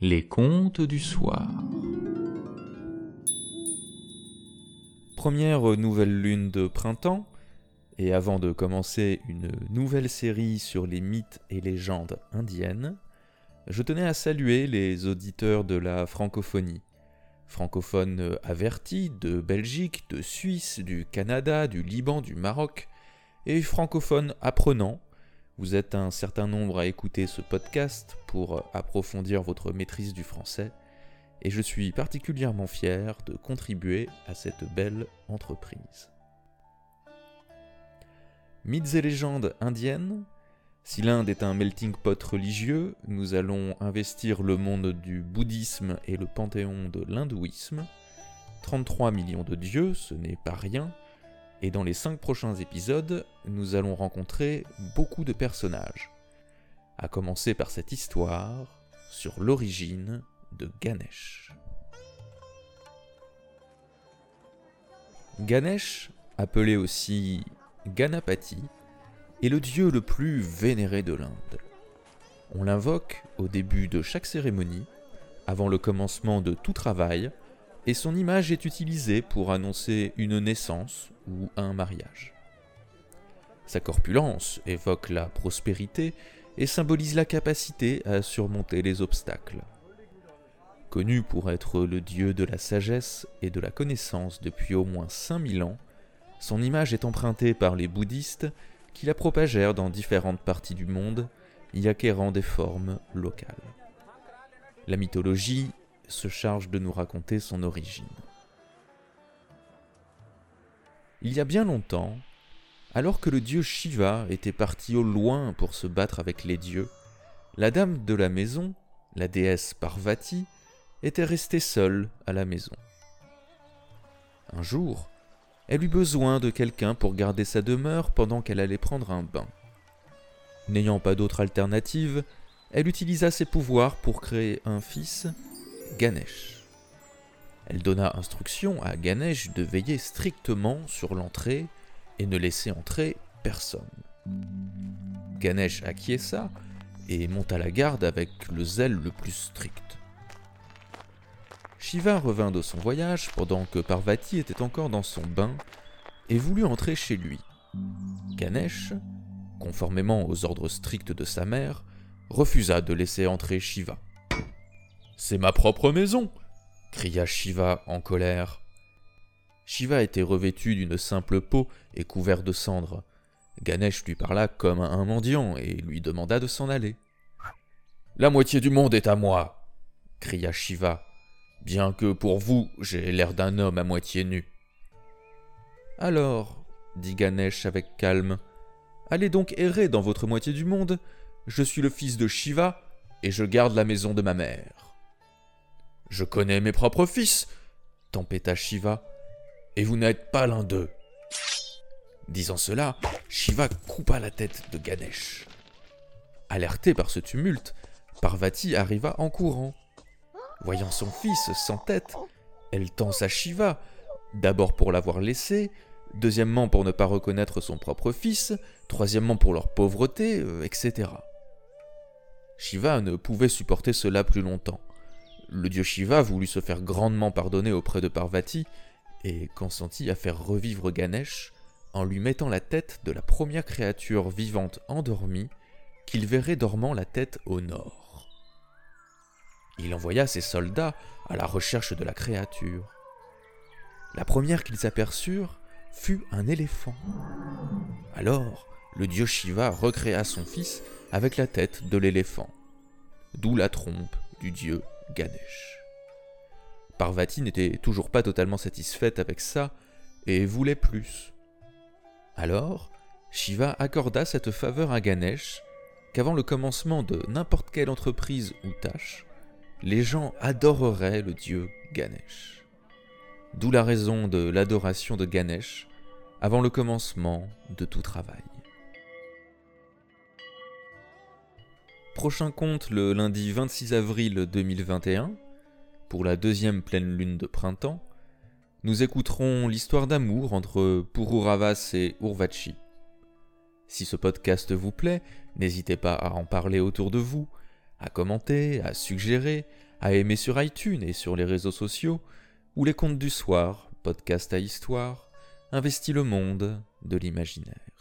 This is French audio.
Les contes du soir. Première nouvelle lune de printemps, et avant de commencer une nouvelle série sur les mythes et légendes indiennes, je tenais à saluer les auditeurs de la francophonie. Francophones avertis de Belgique, de Suisse, du Canada, du Liban, du Maroc, et francophones apprenants vous êtes un certain nombre à écouter ce podcast pour approfondir votre maîtrise du français, et je suis particulièrement fier de contribuer à cette belle entreprise. Mythes et légendes indiennes Si l'Inde est un melting pot religieux, nous allons investir le monde du bouddhisme et le panthéon de l'hindouisme. 33 millions de dieux, ce n'est pas rien, et dans les cinq prochains épisodes, nous allons rencontrer beaucoup de personnages. À commencer par cette histoire sur l'origine de Ganesh. Ganesh, appelé aussi Ganapati, est le dieu le plus vénéré de l'Inde. On l'invoque au début de chaque cérémonie, avant le commencement de tout travail, et son image est utilisée pour annoncer une naissance un mariage. Sa corpulence évoque la prospérité et symbolise la capacité à surmonter les obstacles. Connu pour être le dieu de la sagesse et de la connaissance depuis au moins 5000 ans, son image est empruntée par les bouddhistes qui la propagèrent dans différentes parties du monde, y acquérant des formes locales. La mythologie se charge de nous raconter son origine. Il y a bien longtemps, alors que le dieu Shiva était parti au loin pour se battre avec les dieux, la dame de la maison, la déesse Parvati, était restée seule à la maison. Un jour, elle eut besoin de quelqu'un pour garder sa demeure pendant qu'elle allait prendre un bain. N'ayant pas d'autre alternative, elle utilisa ses pouvoirs pour créer un fils Ganesh. Elle donna instruction à Ganesh de veiller strictement sur l'entrée et ne laisser entrer personne. Ganesh acquiesça et monta la garde avec le zèle le plus strict. Shiva revint de son voyage pendant que Parvati était encore dans son bain et voulut entrer chez lui. Ganesh, conformément aux ordres stricts de sa mère, refusa de laisser entrer Shiva. C'est ma propre maison cria Shiva en colère. Shiva était revêtu d'une simple peau et couvert de cendres. Ganesh lui parla comme un mendiant et lui demanda de s'en aller. La moitié du monde est à moi cria Shiva, bien que pour vous j'ai l'air d'un homme à moitié nu. Alors, dit Ganesh avec calme, allez donc errer dans votre moitié du monde. Je suis le fils de Shiva et je garde la maison de ma mère. Je connais mes propres fils, tempêta Shiva, et vous n'êtes pas l'un d'eux. Disant cela, Shiva coupa la tête de Ganesh. Alerté par ce tumulte, Parvati arriva en courant. Voyant son fils sans tête, elle tensa Shiva, d'abord pour l'avoir laissé, deuxièmement pour ne pas reconnaître son propre fils, troisièmement pour leur pauvreté, euh, etc. Shiva ne pouvait supporter cela plus longtemps. Le dieu Shiva voulut se faire grandement pardonner auprès de Parvati et consentit à faire revivre Ganesh en lui mettant la tête de la première créature vivante endormie qu'il verrait dormant la tête au nord. Il envoya ses soldats à la recherche de la créature. La première qu'ils aperçurent fut un éléphant. Alors, le dieu Shiva recréa son fils avec la tête de l'éléphant, d'où la trompe du dieu Parvati n'était toujours pas totalement satisfaite avec ça et voulait plus. Alors, Shiva accorda cette faveur à Ganesh qu'avant le commencement de n'importe quelle entreprise ou tâche, les gens adoreraient le dieu Ganesh. D'où la raison de l'adoration de Ganesh avant le commencement de tout travail. Prochain conte le lundi 26 avril 2021, pour la deuxième pleine lune de printemps, nous écouterons l'histoire d'amour entre Pururavas et Urvachi. Si ce podcast vous plaît, n'hésitez pas à en parler autour de vous, à commenter, à suggérer, à aimer sur iTunes et sur les réseaux sociaux, ou les contes du soir, podcast à histoire, investit le monde de l'imaginaire.